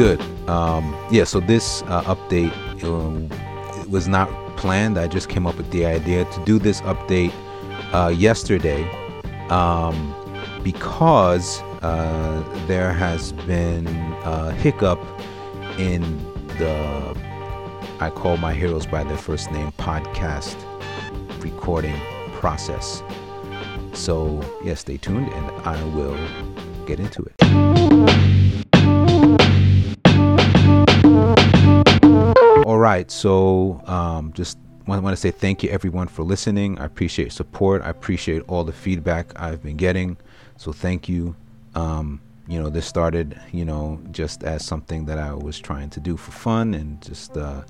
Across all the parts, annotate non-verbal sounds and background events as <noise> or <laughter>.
good. Um, yeah, so this uh, update uh, was not planned. I just came up with the idea to do this update uh, yesterday um, because uh, there has been a hiccup in the I Call My Heroes by Their First Name podcast recording process. So, yeah, stay tuned and I will get into it. Right, so um, just want, want to say thank you everyone for listening. I appreciate support. I appreciate all the feedback I've been getting. So thank you. Um, you know, this started, you know, just as something that I was trying to do for fun and just, uh,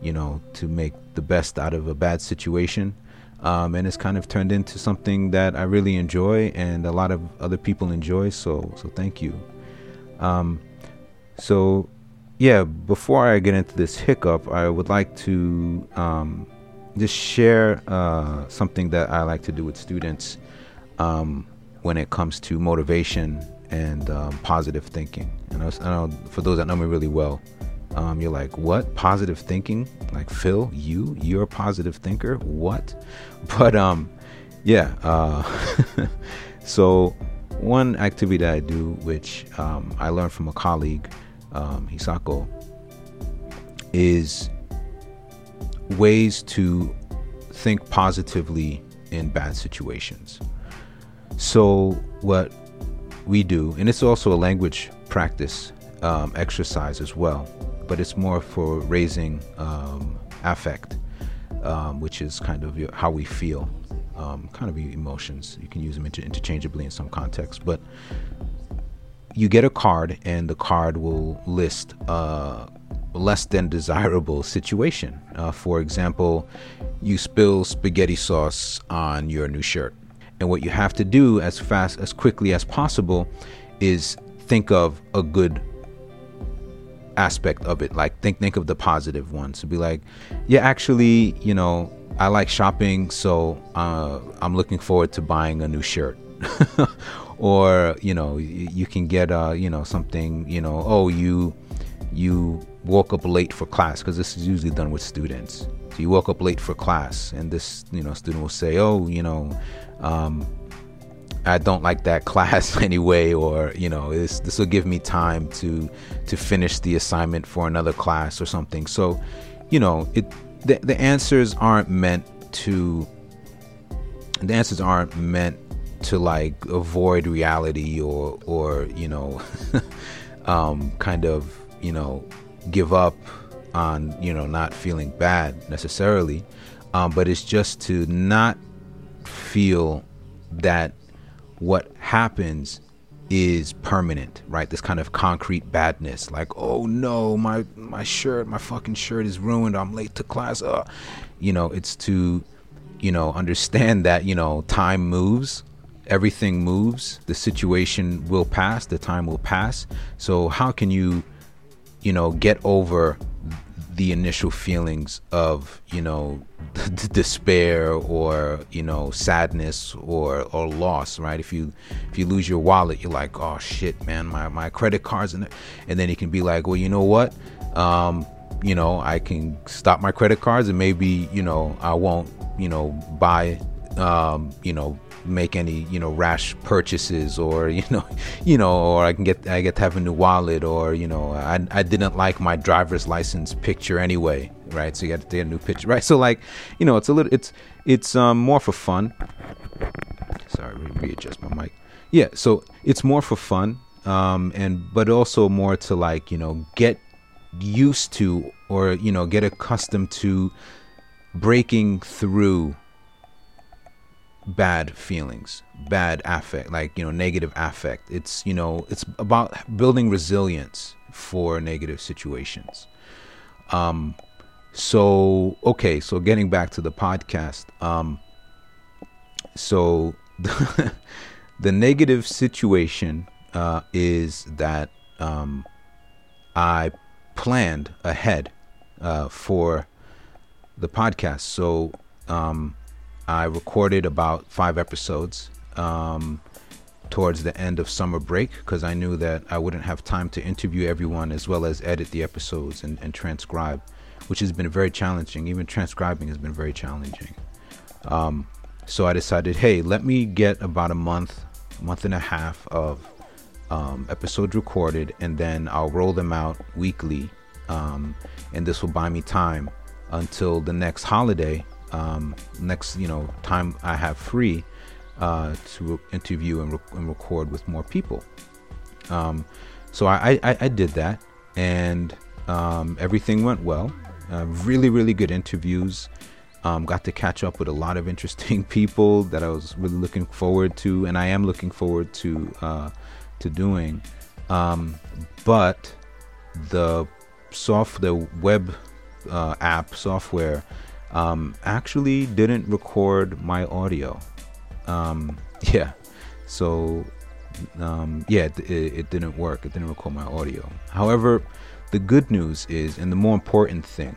you know, to make the best out of a bad situation. Um, and it's kind of turned into something that I really enjoy and a lot of other people enjoy. So, so thank you. Um, so yeah, before I get into this hiccup, I would like to um, just share uh, something that I like to do with students um, when it comes to motivation and um, positive thinking. And I, was, I, know for those that know me really well, um, you're like, what? Positive thinking? Like, Phil, you? You're a positive thinker? What? <laughs> But, um, yeah. Uh, <laughs> so, one activity that I do, which um, I learned from a colleague, um, Hisako, is ways to think positively in bad situations. So, what we do, and it's also a language practice um, exercise as well, but it's more for raising um, affect, um, which is kind of how we feel, um, kind of emotions. You can use them inter- interchangeably in some contexts, but you get a card, and the card will list a less than desirable situation. Uh, for example, you spill spaghetti sauce on your new shirt. And what you have to do as fast, as quickly as possible, is think of a good aspect of it. Like think think of the positive ones. To be like, yeah, actually, you know, I like shopping, so uh, I'm looking forward to buying a new shirt. <laughs> or you know you can get uh you know something you know oh you you woke up late for class because this is usually done with students so you woke up late for class and this you know student will say oh you know um, I don't like that <laughs> class <laughs> anyway, or you know, this this will give me time to to finish the assignment for another class or something. So, you know, it the, the answers aren't meant to the answers aren't meant to like avoid reality or or you know <laughs> um, kind of you know give up on you know not feeling bad necessarily. Um, but it's just to not feel that what happens is permanent right? This kind of concrete badness like oh no my my shirt my fucking shirt is ruined. I'm late to class. Uh. you know it's to you know understand that you know time moves everything moves the situation will pass the time will pass. So how can you you know get over the initial feelings of you know <laughs> despair or you know sadness or or loss right? If you if you lose your wallet you're like oh shit man my my credit cards and and then you can be like well you know what? Um you know i can stop my credit cards and maybe you know i won't you know buy um you know make any you know rash purchases or you know <laughs> you know or I can get I get to have a new wallet or you know I, I didn't like my driver's license picture anyway right? So you got to get a new picture right? So like you know it's a little it's it's um, more for fun. Sorry re- readjust my mic. Yeah so it's more for fun um, and but also more to like you know get used to or you know get accustomed to breaking through bad feelings, bad affect, like, you know, negative affect. It's, you know, it's about building resilience for negative situations. Um, so, okay, so getting back to the podcast. Um, so the, <laughs> the negative situation uh, is that um, I planned ahead uh, for the podcast. So, um, I recorded about five episodes um, towards the end of summer break because I knew that I wouldn't have time to interview everyone as well as edit the episodes and, and transcribe, which has been very challenging. Even transcribing has been very challenging. Um, so I decided, hey, let me get about a month, month and a half of um, episodes recorded, and then I'll roll them out weekly. Um, and this will buy me time until the next holiday, um, next you know time I have free uh, to interview and, and, record with more people. Um, so I, I, I, did that, and um, everything went well. Uh, really, really good interviews. Um, got to catch up with a lot of interesting <laughs> people that I was really looking forward to, and I am looking forward to uh, to doing. Um, but the soft, the web uh, app software um, actually didn't record my audio. Um, <laughs> yeah, so um, yeah, it, it, didn't work. It didn't record my audio. However, the good news is, and the more important thing,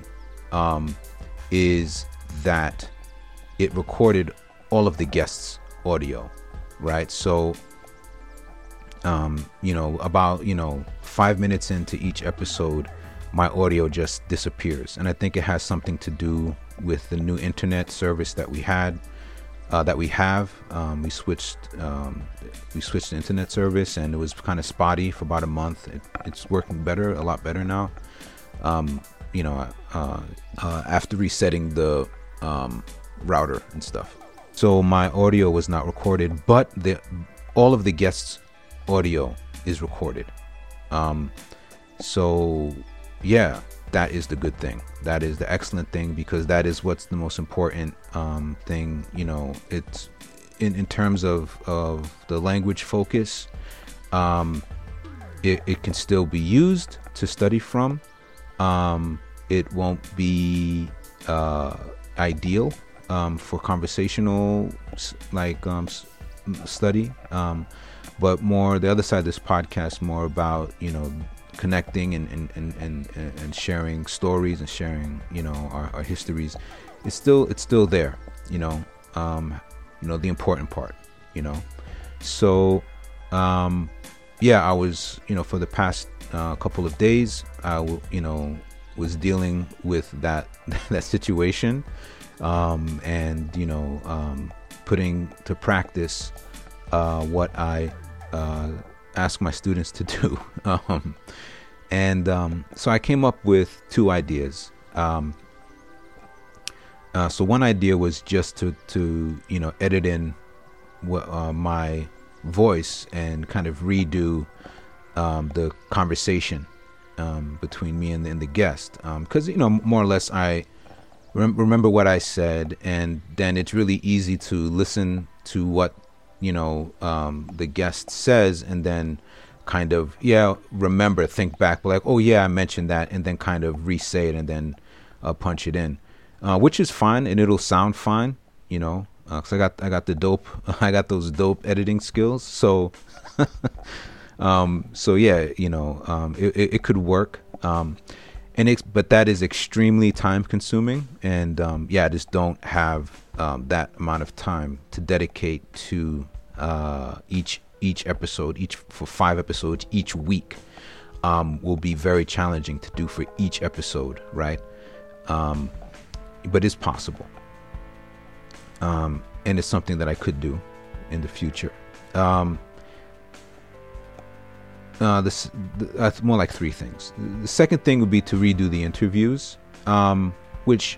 um, is that it recorded all of the guests' audio, right? So, um, you know, about you know five minutes into each episode, my audio just disappears, and I think it has something to do with the new internet service that we had uh, that we have. Um, we switched um, we switched the internet service, and it was kind of spotty for about a month. It, it's working better, a lot better now. Um, you know, uh, uh, after resetting the um, router and stuff. So my audio was not recorded, but the all of the guests' audio is recorded. Um, so yeah, that is the good thing. That is the excellent thing because that is what's the most important um, thing. You know, it's in, in terms of, of the language focus, um, it, it can still be used to study from. Um, it won't be uh, ideal um, for conversational like um, study, um, but more the other side of this podcast more about you know connecting and and, and, and, and sharing stories and sharing you know our, our histories it's still it's still there you know um, you know the important part you know. So um, yeah i was you know for the past uh, couple of days i w- you know was dealing with that <laughs> that situation um, and you know um, putting to practice uh, what i uh, ask my students to do. <laughs> um, and um, so I came up with two ideas. Um, uh, so one idea was just to to you know edit in uh, my voice and kind of redo um, the conversation um, between me and the, and the guest because um, you know more or less I rem- remember what I said and then it's really easy to listen to what you know um, the guest says and then kind of yeah remember think back like oh yeah i mentioned that and then kind of re-say it and then uh, punch it in. Uh, which is fine and it'll sound fine you know because uh, i got i got the dope <laughs> i got those dope editing skills. So <laughs> um, so yeah you know um, it, it, it, could work. Um, and it's but that is extremely time consuming and um, yeah i just don't have um, that amount of time to dedicate to uh, each each episode, each for five episodes each week, um, will be very challenging to do for each episode, right? Um, but it's possible, um, and it's something that I could do in the future. Um, uh, this uh, more like three things. The second thing would be to redo the interviews, um, which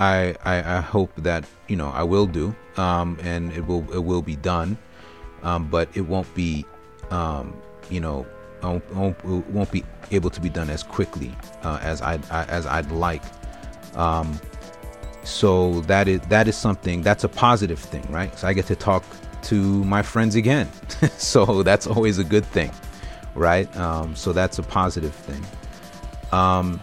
I, I, I hope that you know I will do, um, and it will it will be done, um, but it won't be, um, you know, won't, won't, won't, be able to be done as quickly uh, as I, I as I'd like. Um, so that is that is something that's a positive thing, right? So I get to talk to my friends again, <laughs> so that's always a good thing, right? Um, so that's a positive thing. Um,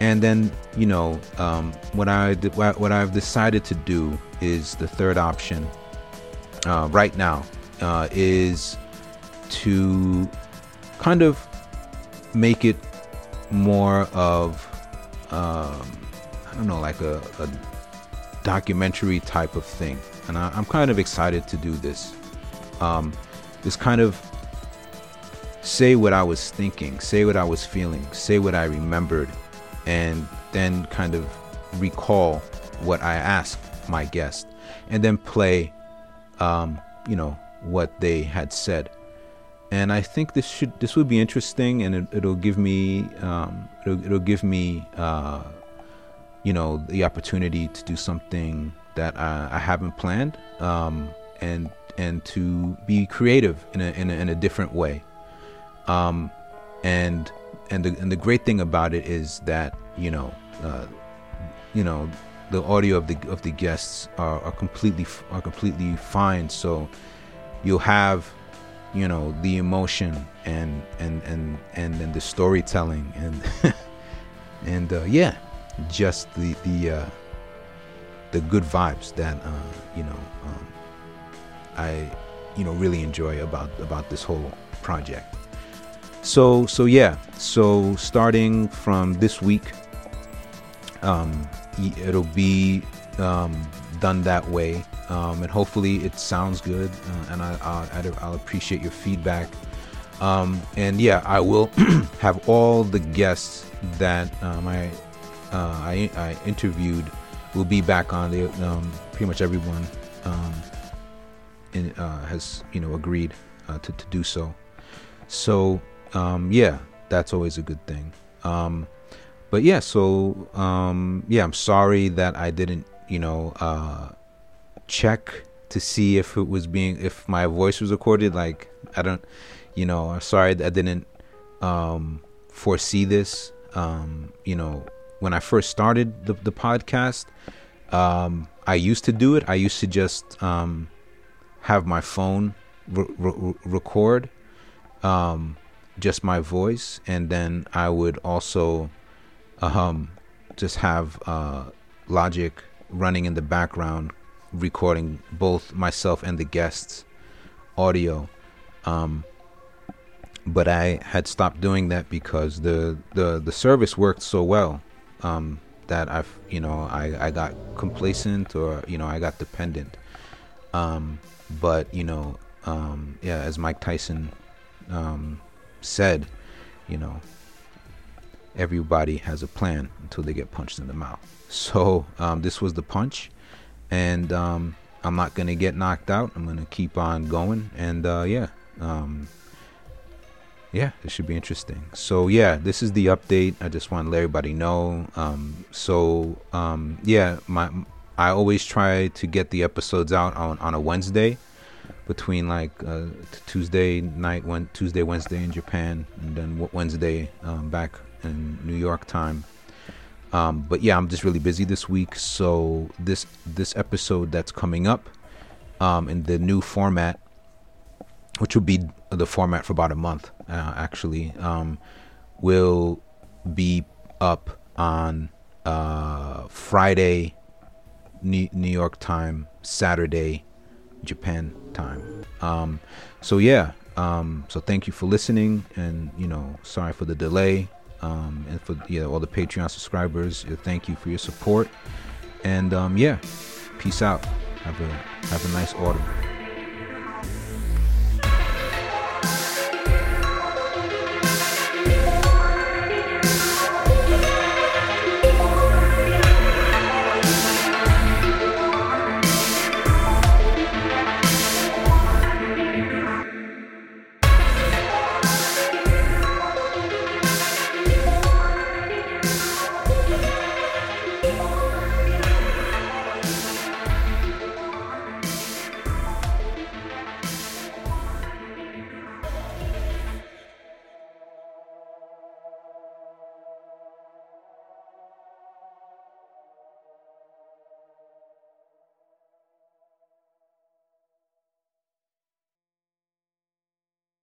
and then you know um, what I what I've decided to do is the third option uh, right now uh, is to kind of make it more of um, I don't know like a, a documentary type of thing. And I, am kind of excited to do this. Um, is kind of say what I was thinking, say what I was feeling, say what I remembered, and then kind of recall what I asked my guest, and then play, um, you know, what they had said. And I think this should this would be interesting, and it, will give me um, it'll, it'll give me uh, you know the opportunity to do something that I, I haven't planned, um, and and to be creative in a in a, in a different way. Um, and and the and the great thing about it is that you know uh, you know the audio of the of the guests are, are completely are completely fine. So you'll have you know the emotion and and and and, and the storytelling and <laughs> and uh, yeah just the the uh, the good vibes that uh, you know um, I you know really enjoy about about this whole project. So so yeah so starting from this week um, it'll be um, done that way. Um, and hopefully it sounds good uh, and I, I'll, I'll, appreciate your feedback. Um, and yeah I will <clears throat> have all the guests that um, I, uh, I, I interviewed will be back on. Um, pretty much everyone um, in, uh, has you know agreed uh, to, to do so. So um, yeah that's always a good thing. But yeah so yeah I'm sorry that I didn't you know uh, check to see if it was being if my voice was recorded. Like i don't you know i'm sorry i didn't um foresee this. Um you know when i first started the, the podcast um i used to do it. I used to just um have my phone re- re- record um just my voice. And then i would also um just have uh logic running in the background recording both myself and the guests audio. Um, but I had stopped doing that because the the, the service worked so well um, that I've you know I, I got complacent or you know I got dependent. Um, but you know um, yeah as Mike Tyson um, said you know everybody has a plan until they get punched in the mouth so um, this was the punch and um, I'm not gonna get knocked out. I'm gonna keep on going, and uh, yeah, um, yeah, this should be interesting. So yeah, this is the update. I just want to let everybody know. Um, so um, yeah, my I always try to get the episodes out on on a Wednesday between like uh, Tuesday night, when Tuesday, Wednesday in Japan, and then Wednesday um, back in New York time. Um, but yeah, I'm just really busy this week. So this this episode that's coming up um, in the new format, which will be the format for about a month, uh, actually, um, will be up on uh, Friday, New, York time, Saturday, Japan time. Um, so yeah, um, so thank you for listening, and you know, sorry for the delay. Um, and for yeah, all the Patreon subscribers, uh, thank you for your support. And um, yeah, peace out. Have a have a nice autumn.